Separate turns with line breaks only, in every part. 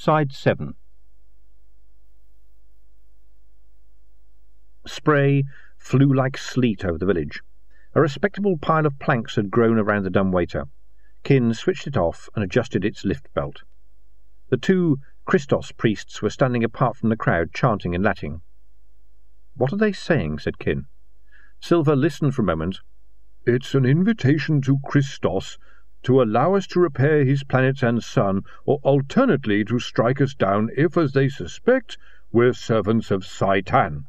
Side 7 Spray flew like sleet over the village. A respectable pile of planks had grown around the dumbwaiter. Kin switched it off and adjusted its lift belt. The two Christos priests were standing apart from the crowd, chanting in Latin. What are they saying? said Kin. Silver listened for a moment.
It's an invitation to Christos to allow us to repair his planets and sun, or alternately to strike us down if, as they suspect, we're servants of Saitan.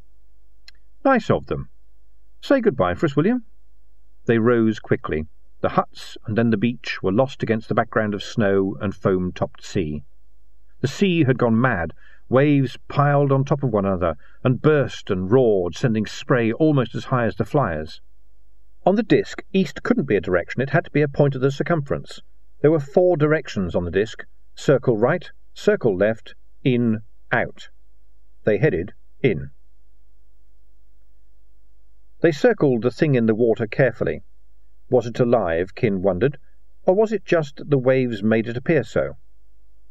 Nice of them. Say good-bye for us, will you? They rose quickly. The huts and then the beach were lost against the background of snow and foam-topped sea. The sea had gone mad. Waves piled on top of one another and burst and roared, sending spray almost as high as the flyers. On the disk, east couldn't be a direction, it had to be a point of the circumference. There were four directions on the disk circle right, circle left, in, out. They headed in. They circled the thing in the water carefully. Was it alive, Kin wondered, or was it just that the waves made it appear so?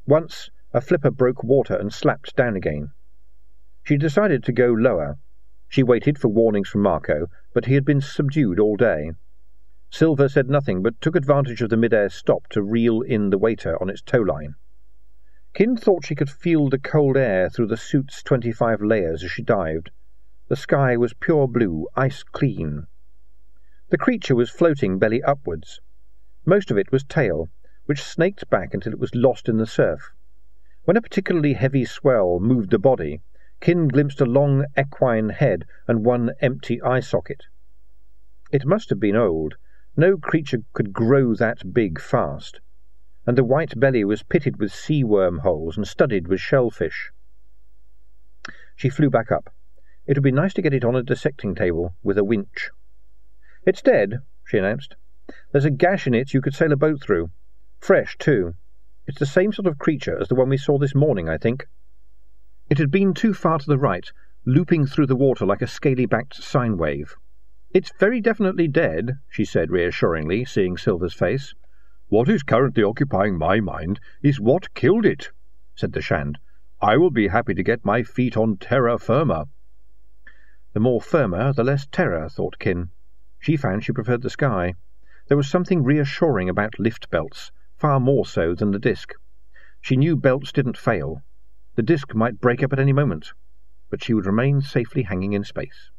Once a flipper broke water and slapped down again. She decided to go lower, she waited for warnings from Marco, but he had been subdued all day. Silver said nothing, but took advantage of the mid-air stop to reel in the waiter on its tow line. Kin thought she could feel the cold air through the suit's twenty-five layers as she dived. The sky was pure blue, ice clean. The creature was floating belly upwards. Most of it was tail, which snaked back until it was lost in the surf. When a particularly heavy swell moved the body, Kin glimpsed a long equine head and one empty eye socket. It must have been old. No creature could grow that big fast. And the white belly was pitted with sea worm holes and studded with shellfish. She flew back up. It would be nice to get it on a dissecting table with a winch. It's dead, she announced. There's a gash in it you could sail a boat through. Fresh, too. It's the same sort of creature as the one we saw this morning, I think. It had been too far to the right, looping through the water like a scaly-backed sine wave. It's very definitely dead, she said reassuringly, seeing Silver's face.
What is currently occupying my mind is what killed it, said the Shand. I will be happy to get my feet on terra firma.
The more firmer, the less terror, thought Kin. She found she preferred the sky. There was something reassuring about lift belts, far more so than the disk. She knew belts didn't fail, the disk might break up at any moment, but she would remain safely hanging in space.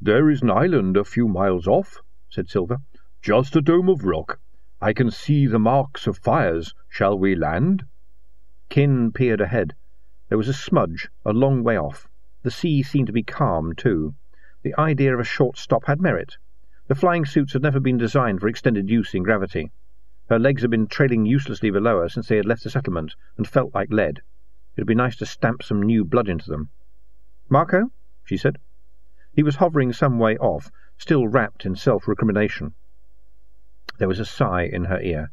There is an island a few miles off, said Silver. Just a dome of rock. I can see the marks of fires. Shall we land?
Kin peered ahead. There was a smudge a long way off. The sea seemed to be calm, too. The idea of a short stop had merit. The flying suits had never been designed for extended use in gravity. Her legs had been trailing uselessly below her since they had left the settlement, and felt like lead. It'd be nice to stamp some new blood into them. Marco? she said. He was hovering some way off, still wrapped in self-recrimination. There was a sigh in her ear.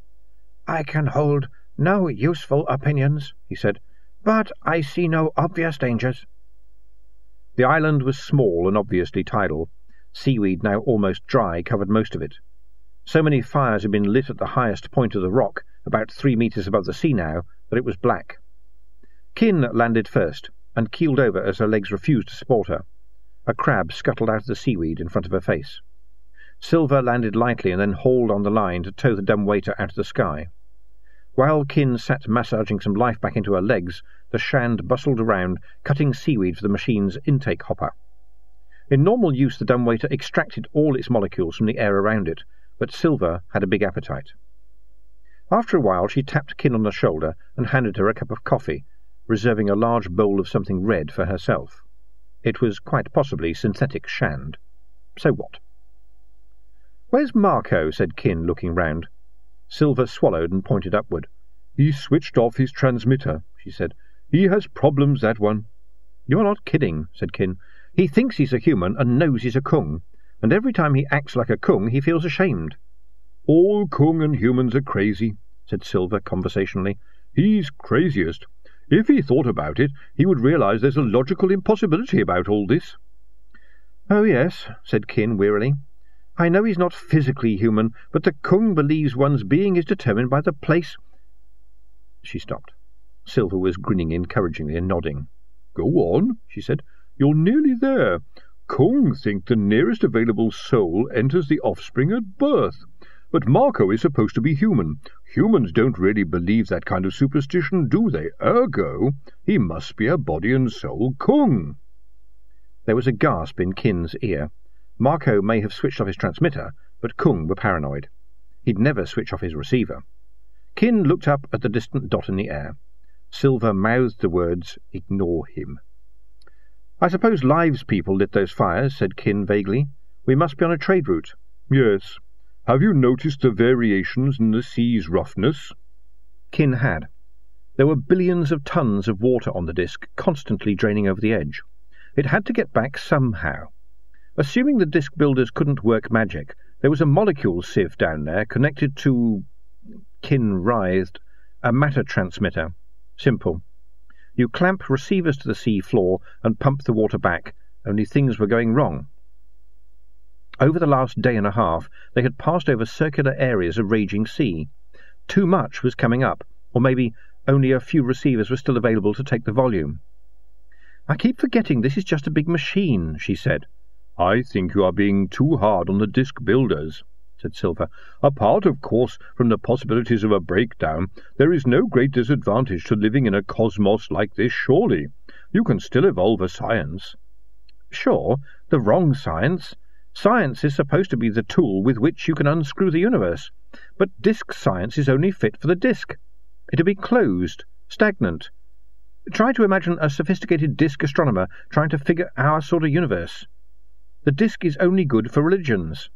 I can hold no useful opinions, he said, but I see no obvious dangers.
The island was small and obviously tidal. Seaweed, now almost dry, covered most of it. So many fires had been lit at the highest point of the rock, about three metres above the sea now, that it was black. Kin landed first, and keeled over as her legs refused to support her. A crab scuttled out of the seaweed in front of her face. Silver landed lightly and then hauled on the line to tow the dumb waiter out of the sky. While Kin sat massaging some life back into her legs, the Shand bustled around, cutting seaweed for the machine's intake hopper. In normal use the dumbwaiter extracted all its molecules from the air around it, but Silver had a big appetite. After a while she tapped Kin on the shoulder and handed her a cup of coffee, reserving a large bowl of something red for herself. It was quite possibly synthetic shand. So what? Where's Marco? said Kin, looking round. Silver swallowed and pointed upward.
He switched off his transmitter, she said. He has problems, that one.
You're not kidding, said Kin. He thinks he's a human and knows he's a kung, and every time he acts like a kung he feels ashamed.
All kung and humans are crazy, said Silver conversationally. He's craziest. If he thought about it, he would realize there's a logical impossibility about all this.
Oh, yes, said Kin wearily. I know he's not physically human, but the Kung believes one's being is determined by the place. She stopped. Silver was grinning encouragingly and nodding.
Go on, she said. You're nearly there. Kung think the nearest available soul enters the offspring at birth. But Marco is supposed to be human. Humans don't really believe that kind of superstition, do they? Ergo, he must be a body and soul Kung.
There was a gasp in Kin's ear. Marco may have switched off his transmitter, but Kung were paranoid. He'd never switch off his receiver. Kin looked up at the distant dot in the air. Silver mouthed the words, Ignore him. I suppose Lives people lit those fires, said Kin vaguely. We must be on a trade route.
Yes. Have you noticed the variations in the sea's roughness?
Kin had. There were billions of tons of water on the disk, constantly draining over the edge. It had to get back somehow. Assuming the disk builders couldn't work magic, there was a molecule sieve down there connected to... Kin writhed. A matter transmitter. Simple. You clamp receivers to the sea floor and pump the water back, only things were going wrong. Over the last day and a half, they had passed over circular areas of raging sea. Too much was coming up, or maybe only a few receivers were still available to take the volume. I keep forgetting this is just a big machine, she said.
I think you are being too hard on the disk builders, said Silver. Apart, of course, from the possibilities of a breakdown, there is no great disadvantage to living in a cosmos like this, surely. You can still evolve a science.
Sure, the wrong science. Science is supposed to be the tool with which you can unscrew the universe, but disk science is only fit for the disk. It'll be closed, stagnant. Try to imagine a sophisticated disk astronomer trying to figure our sort of universe. The disk is only good for religions.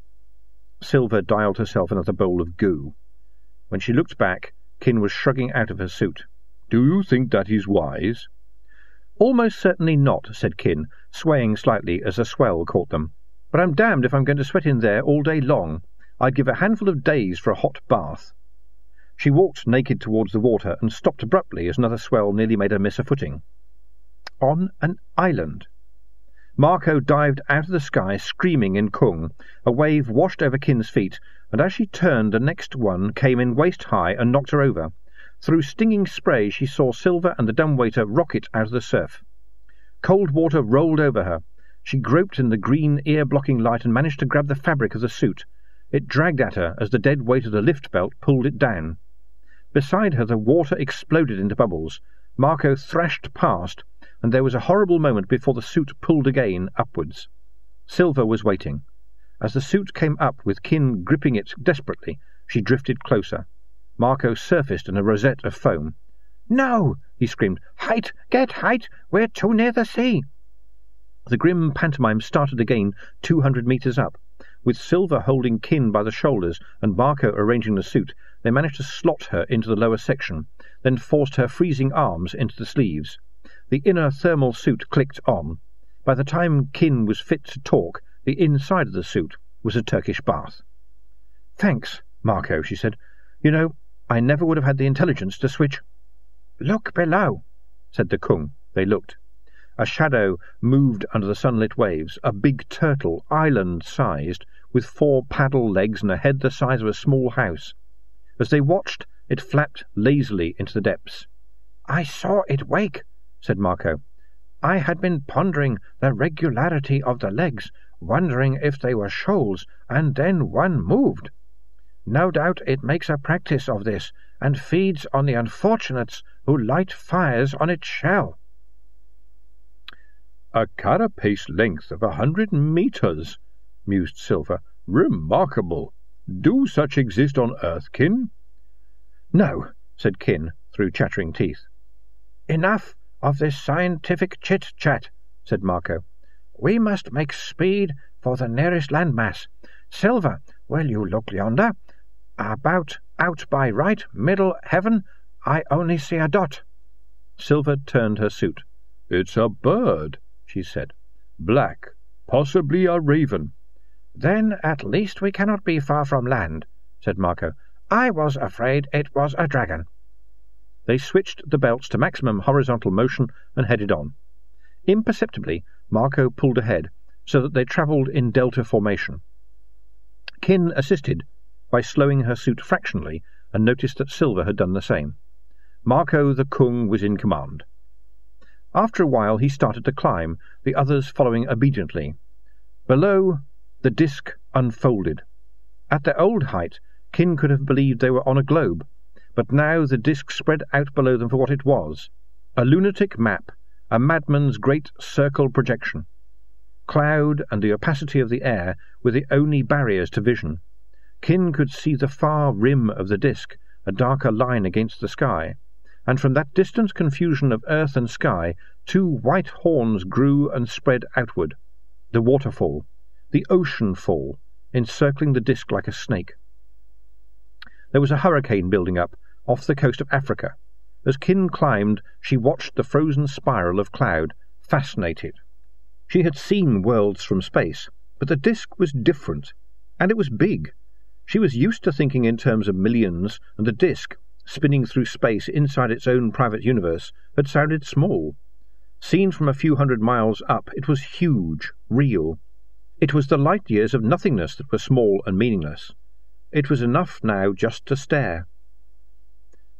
Silver dialed herself another bowl of goo. When she looked back, Kin was shrugging out of her suit.
Do you think that is wise?
Almost certainly not, said Kin, swaying slightly as a swell caught them. But I'm damned if I'm going to sweat in there all day long. I'd give a handful of days for a hot bath. She walked naked towards the water and stopped abruptly as another swell nearly made her miss a footing. On an island. Marco dived out of the sky, screaming in Kung. A wave washed over Kin's feet, and as she turned, the next one came in waist high and knocked her over. Through stinging spray, she saw Silver and the dumbwaiter rocket out of the surf. Cold water rolled over her. She groped in the green, ear-blocking light and managed to grab the fabric of the suit. It dragged at her as the dead weight of the lift belt pulled it down. Beside her the water exploded into bubbles. Marco thrashed past, and there was a horrible moment before the suit pulled again upwards. Silver was waiting. As the suit came up with Kin gripping it desperately, she drifted closer. Marco surfaced in a rosette of foam. "No!" he screamed. "Height! Get height! We're too near the sea!" The grim pantomime started again two hundred metres up. With Silver holding Kin by the shoulders and Marco arranging the suit, they managed to slot her into the lower section, then forced her freezing arms into the sleeves. The inner thermal suit clicked on. By the time Kin was fit to talk, the inside of the suit was a Turkish bath. Thanks, Marco, she said. You know, I never would have had the intelligence to switch. Look below, said the Kung. They looked. A shadow moved under the sunlit waves, a big turtle, island-sized, with four paddle legs and a head the size of a small house. As they watched, it flapped lazily into the depths. I saw it wake, said Marco. I had been pondering the regularity of the legs, wondering if they were shoals, and then one moved. No doubt it makes a practice of this, and feeds on the unfortunates who light fires on its shell.
A carapace length of a hundred metres, mused Silver. Remarkable. Do such exist on Earth, Kin?
No, said Kin, through chattering teeth. Enough of this scientific chit-chat, said Marco. We must make speed for the nearest landmass. Silver, will you look yonder? About out by right, middle heaven, I only see a dot. Silver turned her suit.
It's a bird, she said. Black, possibly a raven.
Then at least we cannot be far from land, said Marco. I was afraid it was a dragon. They switched the belts to maximum horizontal motion and headed on. Imperceptibly, Marco pulled ahead, so that they travelled in delta formation. Kin assisted by slowing her suit fractionally and noticed that Silver had done the same. Marco the Kung was in command. After a while he started to climb, the others following obediently. Below, the disk unfolded. At their old height, Kin could have believed they were on a globe, but now the disk spread out below them for what it was a lunatic map, a madman's great circle projection. Cloud and the opacity of the air were the only barriers to vision. Kin could see the far rim of the disk, a darker line against the sky, and from that distant confusion of earth and sky two white horns grew and spread outward. The waterfall, the ocean fall, encircling the disk like a snake. There was a hurricane building up off the coast of Africa. As Kin climbed, she watched the frozen spiral of cloud, fascinated. She had seen worlds from space, but the disk was different, and it was big. She was used to thinking in terms of millions, and the disk, spinning through space inside its own private universe, had sounded small. Seen from a few hundred miles up, it was huge, real. It was the light years of nothingness that were small and meaningless. It was enough now just to stare.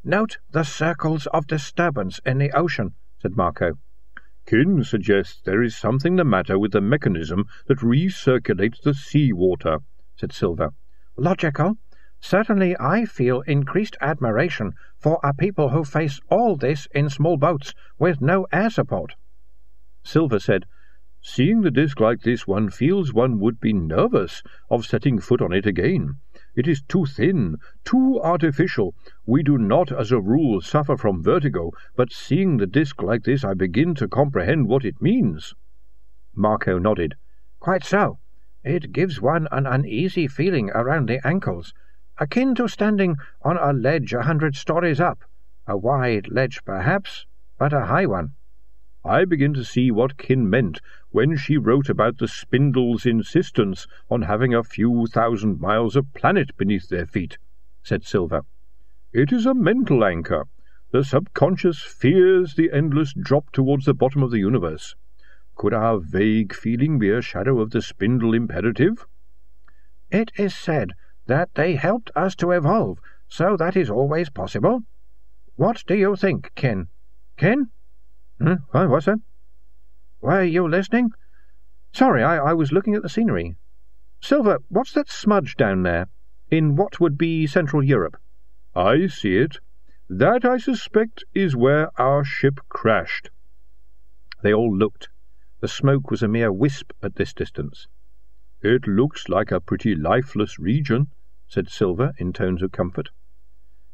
Note the circles of disturbance in the ocean, said Marco.
Kin suggests there is something the matter with the mechanism that recirculates the sea water, said Silver.
Logical. Certainly I feel increased admiration for a people who face all this in small boats with no air support.
Silver said, Seeing the disk like this, one feels one would be nervous of setting foot on it again. It is too thin, too artificial. We do not, as a rule, suffer from vertigo, but seeing the disk like this, I begin to comprehend what it means.
Marco nodded.
Quite so. It gives one an uneasy feeling around the ankles, akin to standing on a ledge a hundred stories up. A wide ledge, perhaps, but a high one.
I begin to see what Kin meant when she wrote about the spindle's insistence on having a few thousand miles of planet beneath their feet, said Silver. It is a mental anchor. The subconscious fears the endless drop towards the bottom of the universe. Could our vague feeling be a shadow of the spindle imperative?
It is said that they helped us to evolve, so that is always possible. What do you think, Kin? Kin?
Hmm? What's that?
Were you listening?
Sorry, I, I was looking at the scenery. Silver, what's that smudge down there, in what would be Central Europe?
I see it. That, I suspect, is where our ship crashed.
They all looked. The smoke was a mere wisp at this distance.
It looks like a pretty lifeless region, said Silver in tones of comfort.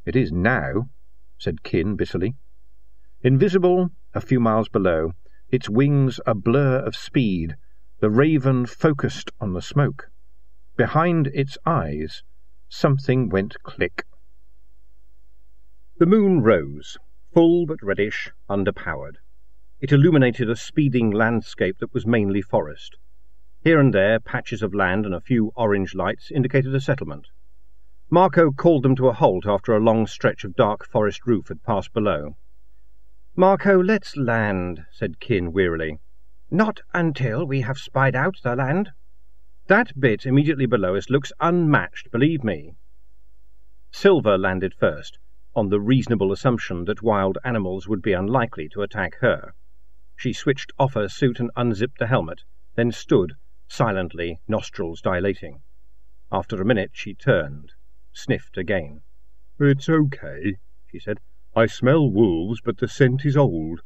It is now, said Kin bitterly. Invisible, a few miles below, its wings a blur of speed, the raven focused on the smoke. Behind its eyes, something went click. The moon rose, full but reddish, underpowered. It illuminated a speeding landscape that was mainly forest. Here and there, patches of land and a few orange lights indicated a settlement. Marco called them to a halt after a long stretch of dark forest roof had passed below.
Marco, let's land, said Kin wearily. Not until we have spied out the land.
That bit immediately below us looks unmatched, believe me. Silver landed first, on the reasonable assumption that wild animals would be unlikely to attack her. She switched off her suit and unzipped the helmet, then stood, silently, nostrils dilating. After a minute she turned, sniffed again.
It's okay, she said. I smell wolves, but the scent is old.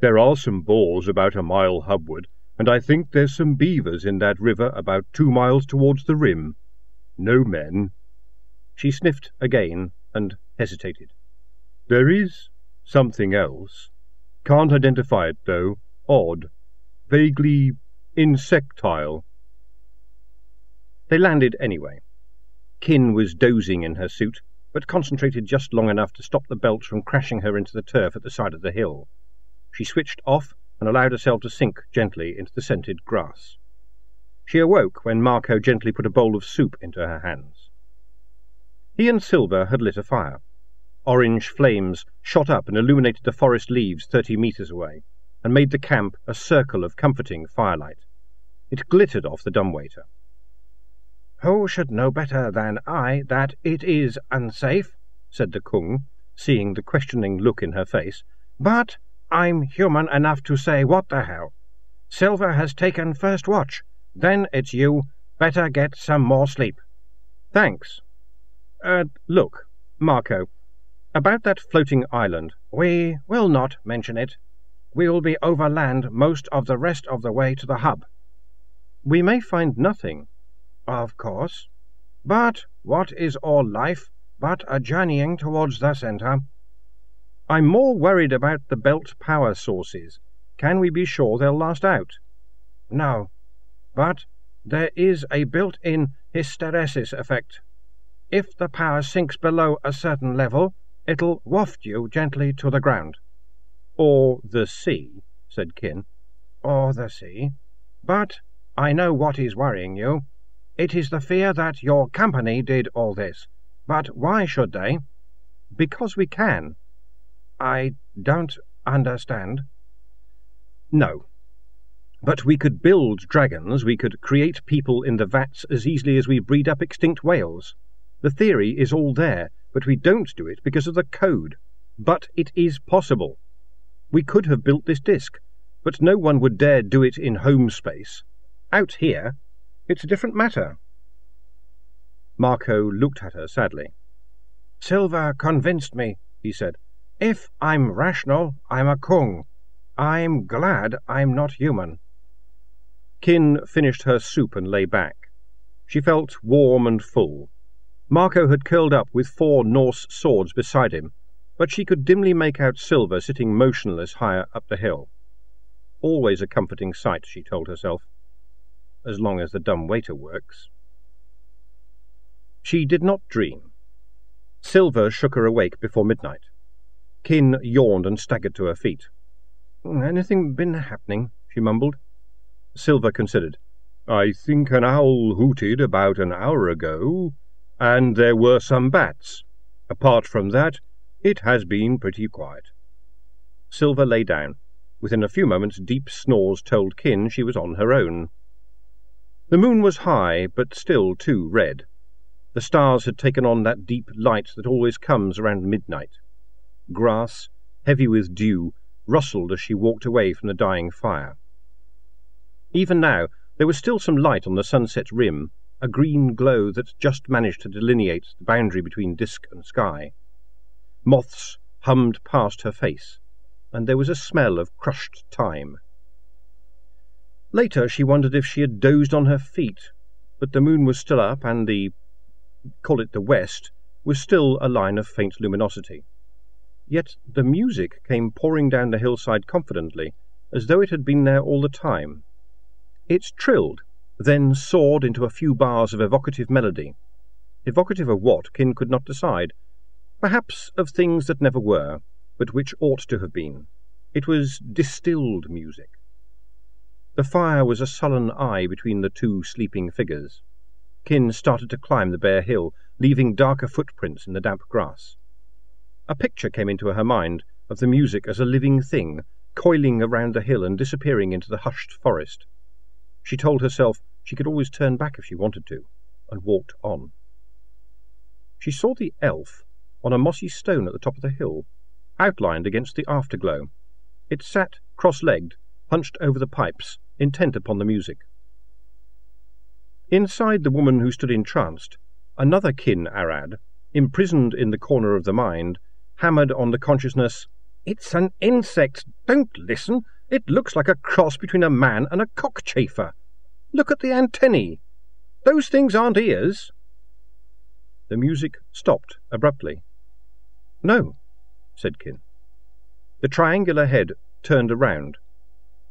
There are some boars about a mile hubward, and I think there's some beavers in that river about two miles towards the rim. No men.
She sniffed again and hesitated.
There is something else. Can't identify it, though. Odd. Vaguely insectile.
They landed anyway. Kin was dozing in her suit, but concentrated just long enough to stop the belt from crashing her into the turf at the side of the hill. She switched off and allowed herself to sink gently into the scented grass. She awoke when Marco gently put a bowl of soup into her hands. He and Silver had lit a fire. Orange flames shot up and illuminated the forest leaves thirty metres away, and made the camp a circle of comforting firelight. It glittered off the dumbwaiter.
Who should know better than I that it is unsafe? said the Kung, seeing the questioning look in her face. But I'm human enough to say what the hell. Silver has taken first watch. Then it's you. Better get some more sleep. Thanks. Uh, look, Marco, about that floating island. We will not mention it. We will be overland most of the rest of the way to the hub. We may find nothing. Of course. But what is all life but a journeying towards the centre? I'm more worried about the belt power sources. Can we be sure they'll last out? No. But there is a built-in hysteresis effect. If the power sinks below a certain level, It'll waft you gently to the ground.
Or the sea, said Kin.
Or the sea. But I know what is worrying you. It is the fear that your company did all this. But why should they?
Because we can.
I don't understand.
No. But we could build dragons, we could create people in the vats as easily as we breed up extinct whales. The theory is all there, but we don't do it because of the code. But it is possible. We could have built this disk, but no one would dare do it in home space. Out here, it's a different matter.
Marco looked at her sadly. Silver convinced me, he said. If I'm rational, I'm a kung. I'm glad I'm not human.
Kin finished her soup and lay back. She felt warm and full. Marco had curled up with four Norse swords beside him, but she could dimly make out Silver sitting motionless higher up the hill. Always a comforting sight, she told herself, as long as the dumb waiter works. She did not dream. Silver shook her awake before midnight. Kin yawned and staggered to her feet.
Anything been happening? she mumbled.
Silver considered. I think an owl hooted about an hour ago, and there were some bats. Apart from that, it has been pretty quiet. Silver lay down. Within a few moments, deep snores told Kin she was on her own. The moon was high, but still too red. The stars had taken on that deep light that always comes around midnight. Grass, heavy with dew, rustled as she walked away from the dying fire. Even now, there was still some light on the sunset's rim, a green glow that just managed to delineate the boundary between disk and sky. Moths hummed past her face, and there was a smell of crushed thyme. Later she wondered if she had dozed on her feet, but the moon was still up, and the call it the west was still a line of faint luminosity. Yet the music came pouring down the hillside confidently, as though it had been there all the time. It trilled then soared into a few bars of evocative melody. Evocative of what, Kin could not decide. Perhaps of things that never were, but which ought to have been. It was distilled music. The fire was a sullen eye between the two sleeping figures. Kin started to climb the bare hill, leaving darker footprints in the damp grass. A picture came into her mind of the music as a living thing, coiling around the hill and disappearing into the hushed forest. She told herself she could always turn back if she wanted to, and walked on. She saw the elf on a mossy stone at the top of the hill, outlined against the afterglow. It sat cross-legged, hunched over the pipes, intent upon the music. Inside the woman who stood entranced, another Kin Arad, imprisoned in the corner of the mind, hammered on the consciousness, It's an insect! Don't listen! It looks like a cross between a man and a cockchafer. Look at the antennae. Those things aren't ears. The music stopped abruptly. No, said Kin. The triangular head turned around.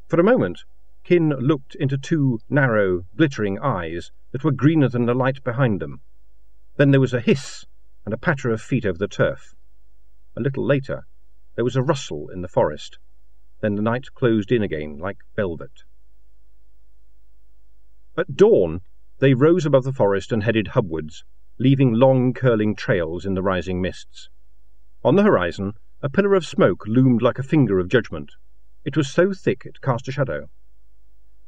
For a moment, Kin looked into two narrow, glittering eyes that were greener than the light behind them. Then there was a hiss and a patter of feet over the turf. A little later, there was a rustle in the forest. Then the night closed in again like velvet. At dawn, they rose above the forest and headed hubwards, leaving long curling trails in the rising mists. On the horizon, a pillar of smoke loomed like a finger of judgment. It was so thick it cast a shadow.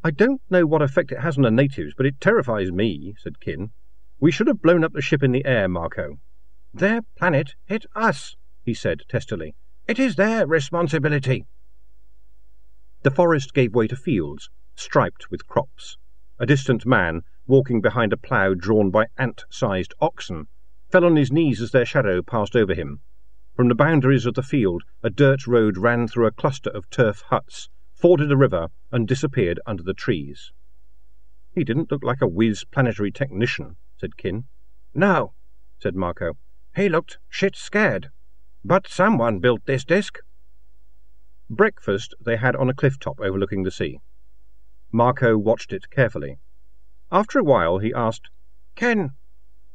I don't know what effect it has on the natives, but it terrifies me, said Kin. We should have blown up the ship in the air, Marco.
Their planet hit us, he said testily. It is their responsibility. The forest gave way to fields, striped with crops. A distant man, walking behind a plough drawn by ant-sized oxen, fell on his knees as their shadow passed over him. From the boundaries of the field, a dirt road ran through a cluster of turf huts, forded a river, and disappeared under the trees. He didn't look like a whiz planetary technician, said Kin.
No, said Marco. He looked shit scared. But someone built this disk.
Breakfast they had on a cliff top overlooking the sea. Marco watched it carefully. After a while he asked,
Kin,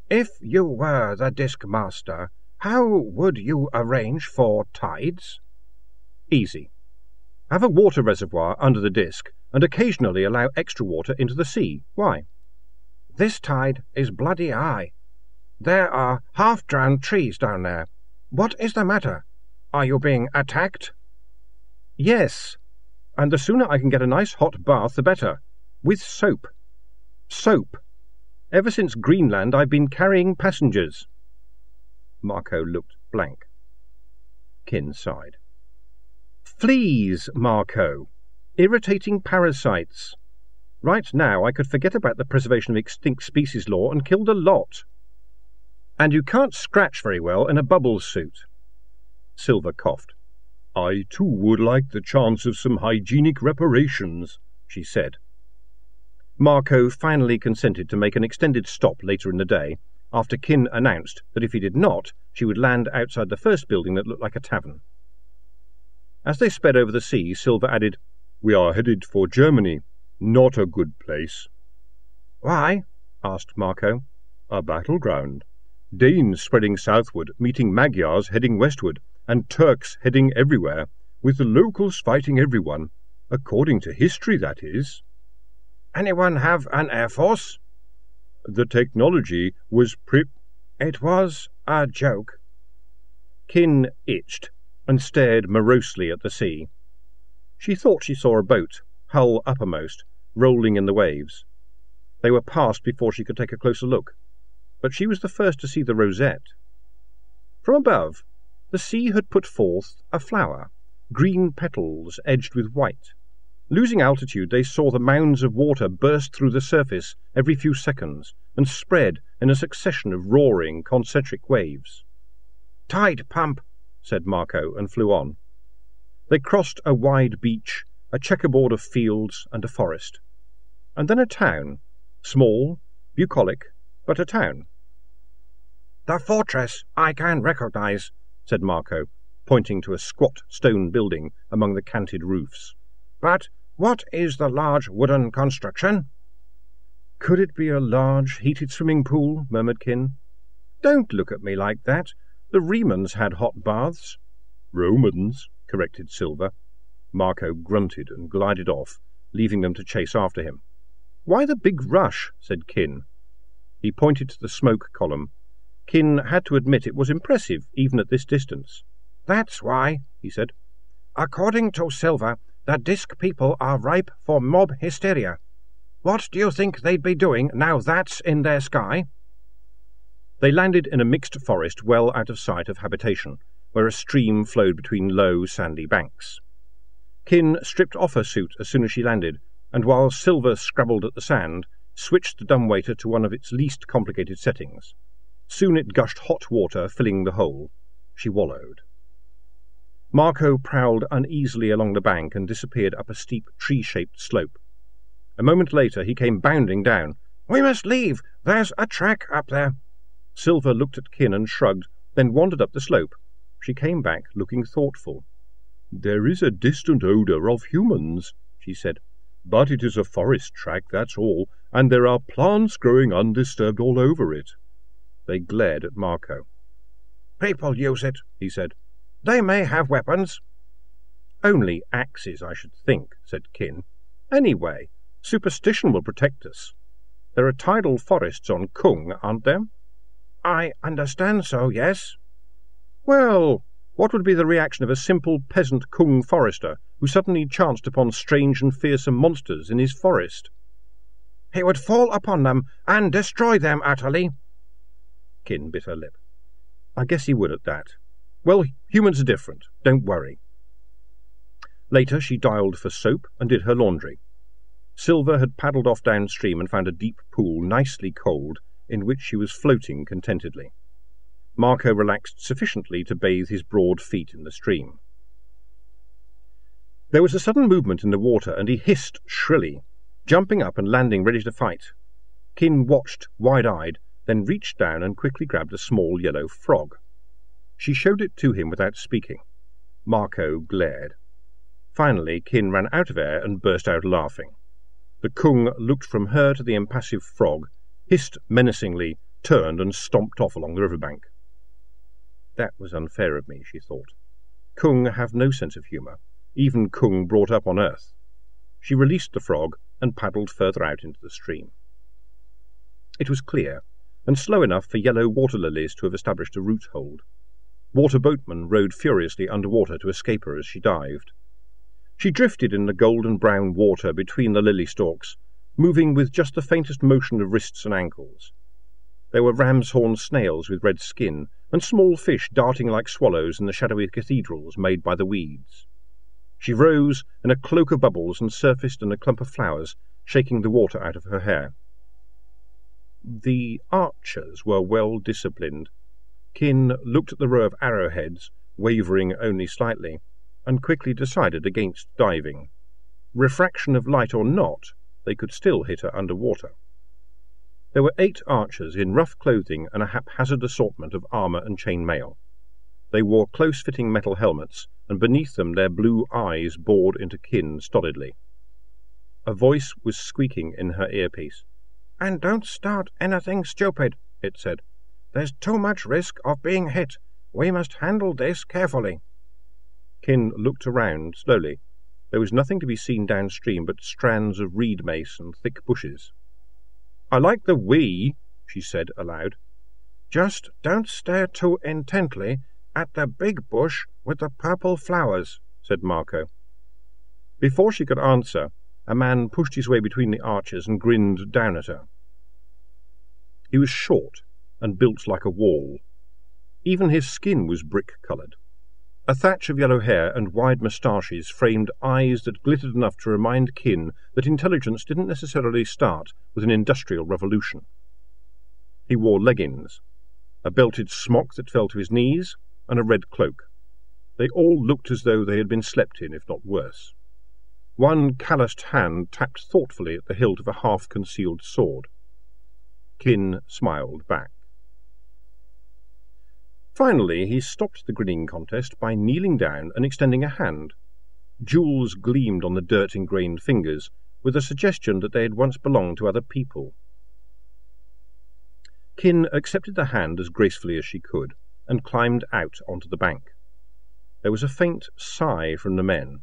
if you were the disk master, how would you arrange for tides?
Easy. Have a water reservoir under the disk and occasionally allow extra water into the sea. Why?
This tide is bloody high. There are half-drowned trees down there. What is the matter? Are you being attacked?
Yes, and the sooner I can get a nice hot bath the better. With soap. Soap. Ever since Greenland I've been carrying passengers. Marco looked blank. Kin sighed. Fleas, Marco. Irritating parasites. Right now I could forget about the preservation of extinct species law and kill the lot. And you can't scratch very well in a bubble suit. Silver coughed.
I too would like the chance of some hygienic reparations, she said.
Marco finally consented to make an extended stop later in the day, after Kin announced that if he did not, she would land outside the first building that looked like a tavern. As they sped over the sea, Silver added,
We are headed for Germany. Not a good place.
Why?
asked Marco.
A battleground. Danes spreading southward, meeting Magyars heading westward, and Turks heading everywhere, with the locals fighting everyone. According to history, that is.
Anyone have an air force?
The technology was pre...
It was a joke.
Kin itched and stared morosely at the sea. She thought she saw a boat, hull uppermost, rolling in the waves. They were past before she could take a closer look, but she was the first to see the rosette. From above, the sea had put forth a flower, green petals edged with white. Losing altitude, they saw the mounds of water burst through the surface every few seconds and spread in a succession of roaring, concentric waves.
Tide pump,
said Marco, and flew on. They crossed a wide beach, a checkerboard of fields, and a forest. And then a town, small, bucolic, but a town.
The fortress I can recognize, said Marco,
pointing to a squat stone building among the canted roofs.
But what is the large wooden construction?
Could it be a large heated swimming pool? murmured Kin. Don't look at me like that. The Remans had hot baths.
Romans,
corrected Silver. Marco grunted and glided off, leaving them to chase after him. Why the big rush? said Kin. He pointed to the smoke column. Kin had to admit it was impressive, even at this distance.
That's why, he said. According to Silver, the disk people are ripe for mob hysteria. What do you think they'd be doing now that's in their sky?
They landed in a mixed forest well out of sight of habitation, where a stream flowed between low, sandy banks. Kin stripped off her suit as soon as she landed, and while Silver scrabbled at the sand, switched the dumbwaiter to one of its least complicated settings. Soon it gushed hot water, filling the hole. She wallowed. Marco prowled uneasily along the bank and disappeared up a steep, tree-shaped slope. A moment later he came bounding down.
We must leave. There's a track up there.
Silver looked at Kin and shrugged, then wandered up the slope. She came back, looking thoughtful.
There is a distant odour of humans, she said. But it is a forest track, that's all, and there are plants growing undisturbed all over it.
They glared at Marco.
People use it, he said. They may have weapons.
Only axes, I should think, said Kin. Anyway, superstition will protect us. There are tidal forests on Kung, aren't there?
I understand so, yes.
Well, what would be the reaction of a simple peasant Kung forester who suddenly chanced upon strange and fearsome monsters in his forest?
He would fall upon them and destroy them utterly.
Kin bit her lip. I guess he would at that. Well, humans are different. Don't worry. Later, she dialed for soap and did her laundry. Silver had paddled off downstream and found a deep pool, nicely cold, in which she was floating contentedly. Marco relaxed sufficiently to bathe his broad feet in the stream. There was a sudden movement in the water, and he hissed shrilly, jumping up and landing ready to fight. Kin watched, wide-eyed, then reached down and quickly grabbed a small yellow frog. She showed it to him without speaking. Marco glared. Finally, Kin ran out of air and burst out laughing. The Kung looked from her to the impassive frog, hissed menacingly, turned, and stomped off along the riverbank. That was unfair of me, she thought. Kung have no sense of humour, even Kung brought up on earth. She released the frog and paddled further out into the stream. It was clear, and slow enough for yellow water lilies to have established a root hold. Water boatmen rowed furiously underwater to escape her as she dived. She drifted in the golden brown water between the lily stalks, moving with just the faintest motion of wrists and ankles. There were ram's horn snails with red skin, and small fish darting like swallows in the shadowy cathedrals made by the weeds. She rose in a cloak of bubbles and surfaced in a clump of flowers, shaking the water out of her hair. The archers were well disciplined. Kin looked at the row of arrowheads, wavering only slightly, and quickly decided against diving. Refraction of light or not, they could still hit her under water. There were eight archers in rough clothing and a haphazard assortment of armour and chain mail. They wore close-fitting metal helmets, and beneath them their blue eyes bored into Kin stolidly. A voice was squeaking in her earpiece. And don't start anything stupid, it said. There's too much risk of being hit. We must handle this carefully. Kin looked around slowly. There was nothing to be seen downstream but strands of reed mace and thick bushes. I like the we, she said aloud. Just don't stare too intently at the big bush with the purple flowers, said Marco. Before she could answer, a man pushed his way between the arches and grinned down at her. He was short and built like a wall. Even his skin was brick-coloured. A thatch of yellow hair and wide moustaches framed eyes that glittered enough to remind Kin that intelligence didn't necessarily start with an industrial revolution. He wore leggings, a belted smock that fell to his knees, and a red cloak. They all looked as though they had been slept in, if not worse. One calloused hand tapped thoughtfully at the hilt of a half-concealed sword. Kin smiled back. Finally, he stopped the grinning contest by kneeling down and extending a hand. Jewels gleamed on the dirt-ingrained fingers, with a suggestion that they had once belonged to other people. Kin accepted the hand as gracefully as she could and climbed out onto the bank. There was a faint sigh from the men.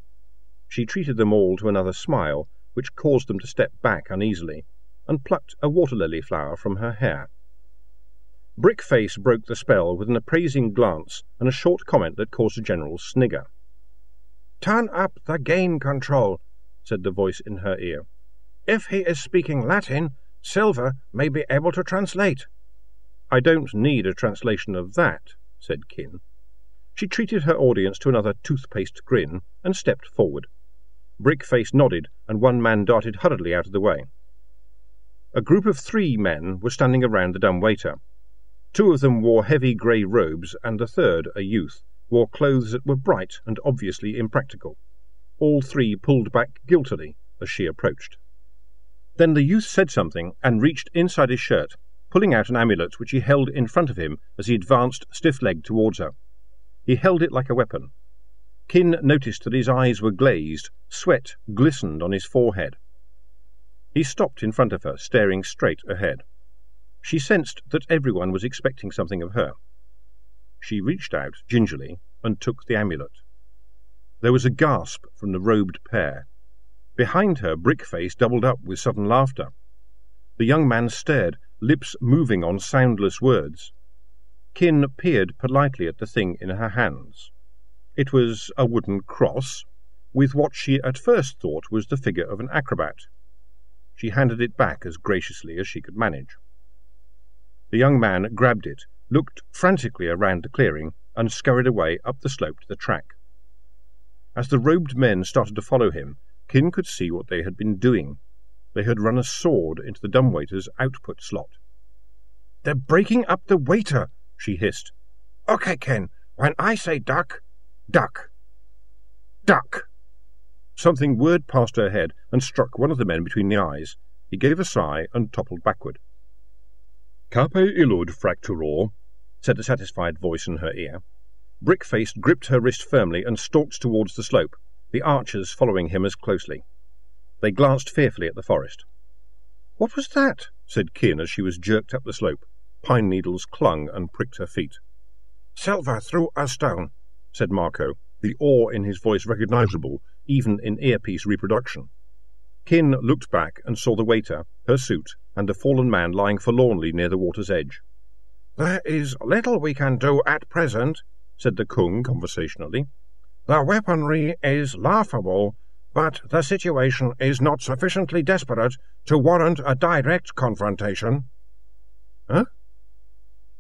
She treated them all to another smile, which caused them to step back uneasily, and plucked a water lily flower from her hair. Brickface broke the spell with an appraising glance and a short comment that caused a general snigger. Turn up the gain control, said the voice in her ear. If he is speaking Latin, Silver may be able to translate. I don't need a translation of that, said Kin. She treated her audience to another toothpaste grin and stepped forward. Brickface nodded, and one man darted hurriedly out of the way. A group of three men were standing around the dumb waiter. Two of them wore heavy grey robes, and the third, a youth, wore clothes that were bright and obviously impractical. All three pulled back guiltily as she approached. Then the youth said something and reached inside his shirt pulling out an amulet which he held in front of him as he advanced stiff-legged towards her. He held it like a weapon. Kin noticed that his eyes were glazed, sweat glistened on his forehead. He stopped in front of her, staring straight ahead. She sensed that everyone was expecting something of her. She reached out gingerly and took the amulet. There was a gasp from the robed pair. Behind her, Brickface doubled up with sudden laughter. The young man stared, lips moving on soundless words. Kin peered politely at the thing in her hands. It was a wooden cross, with what she at first thought was the figure of an acrobat. She handed it back as graciously as she could manage. The young man grabbed it, looked frantically around the clearing, and scurried away up the slope to the track. As the robed men started to follow him, Kin could see what they had been doing. They had run a sword into the dumbwaiter's output slot.
They're breaking up the waiter, she hissed. Okay, Kin, when I say duck, duck. Duck!
Something whirred past her head and struck one of the men between the eyes. He gave a sigh and toppled backward.
Cape illud fracturor,
said a satisfied voice in her ear. Brickface gripped her wrist firmly and stalked towards the slope, the archers following him as closely. They glanced fearfully at the forest. What was that? said Kin as she was jerked up the slope. Pine needles clung and pricked her feet.
Silver threw a stone,
said Marco, the awe in his voice recognizable even in earpiece reproduction. Kin looked back and saw the waiter, her suit, and a fallen man lying forlornly near the water's edge.
There is little we can do at present, said the Kung conversationally. The weaponry is laughable, but the situation is not sufficiently desperate to warrant a direct confrontation.
Huh?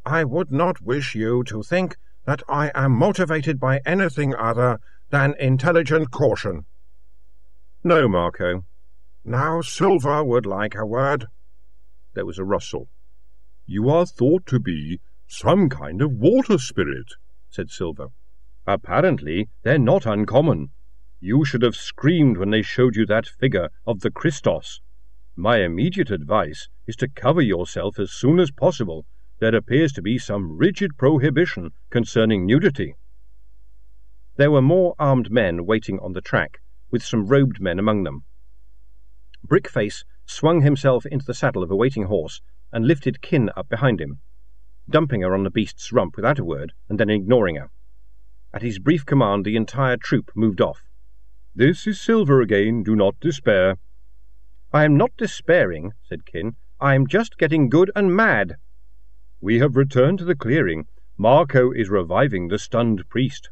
I would not wish you to think that I am motivated by anything other than intelligent caution.
No, Marco.
Now Silver would like a word.
There was a rustle.
You are thought to be some kind of water spirit, said Silver.
Apparently they're not uncommon. You should have screamed when they showed you that figure of the Christos. My immediate advice is to cover yourself as soon as possible. There appears to be some rigid prohibition concerning nudity. There were more armed men waiting on the track, with some robed men among them. Brickface swung himself into the saddle of a waiting horse and lifted Kin up behind him, dumping her on the beast's rump without a word and then ignoring her. At his brief command, the entire troop moved off.
This is Silver again. Do not despair.
I am not despairing, said Kin. I am just getting good and mad.
We have returned to the clearing. Marco is reviving the stunned priest.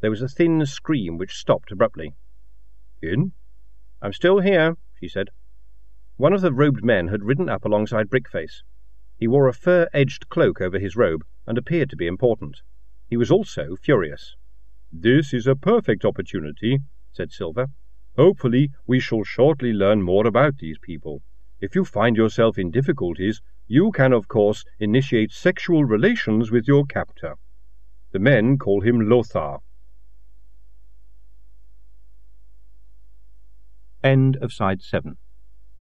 There was a thin scream which stopped abruptly.
Kin?
I'm still here, she said. One of the robed men had ridden up alongside Brickface. He wore a fur-edged cloak over his robe and appeared to be important. He was also furious.
This is a perfect opportunity, said Silver. Hopefully we shall shortly learn more about these people. If you find yourself in difficulties, you can, of course, initiate sexual relations with your captor. The men call him Lothar.
End of side 7.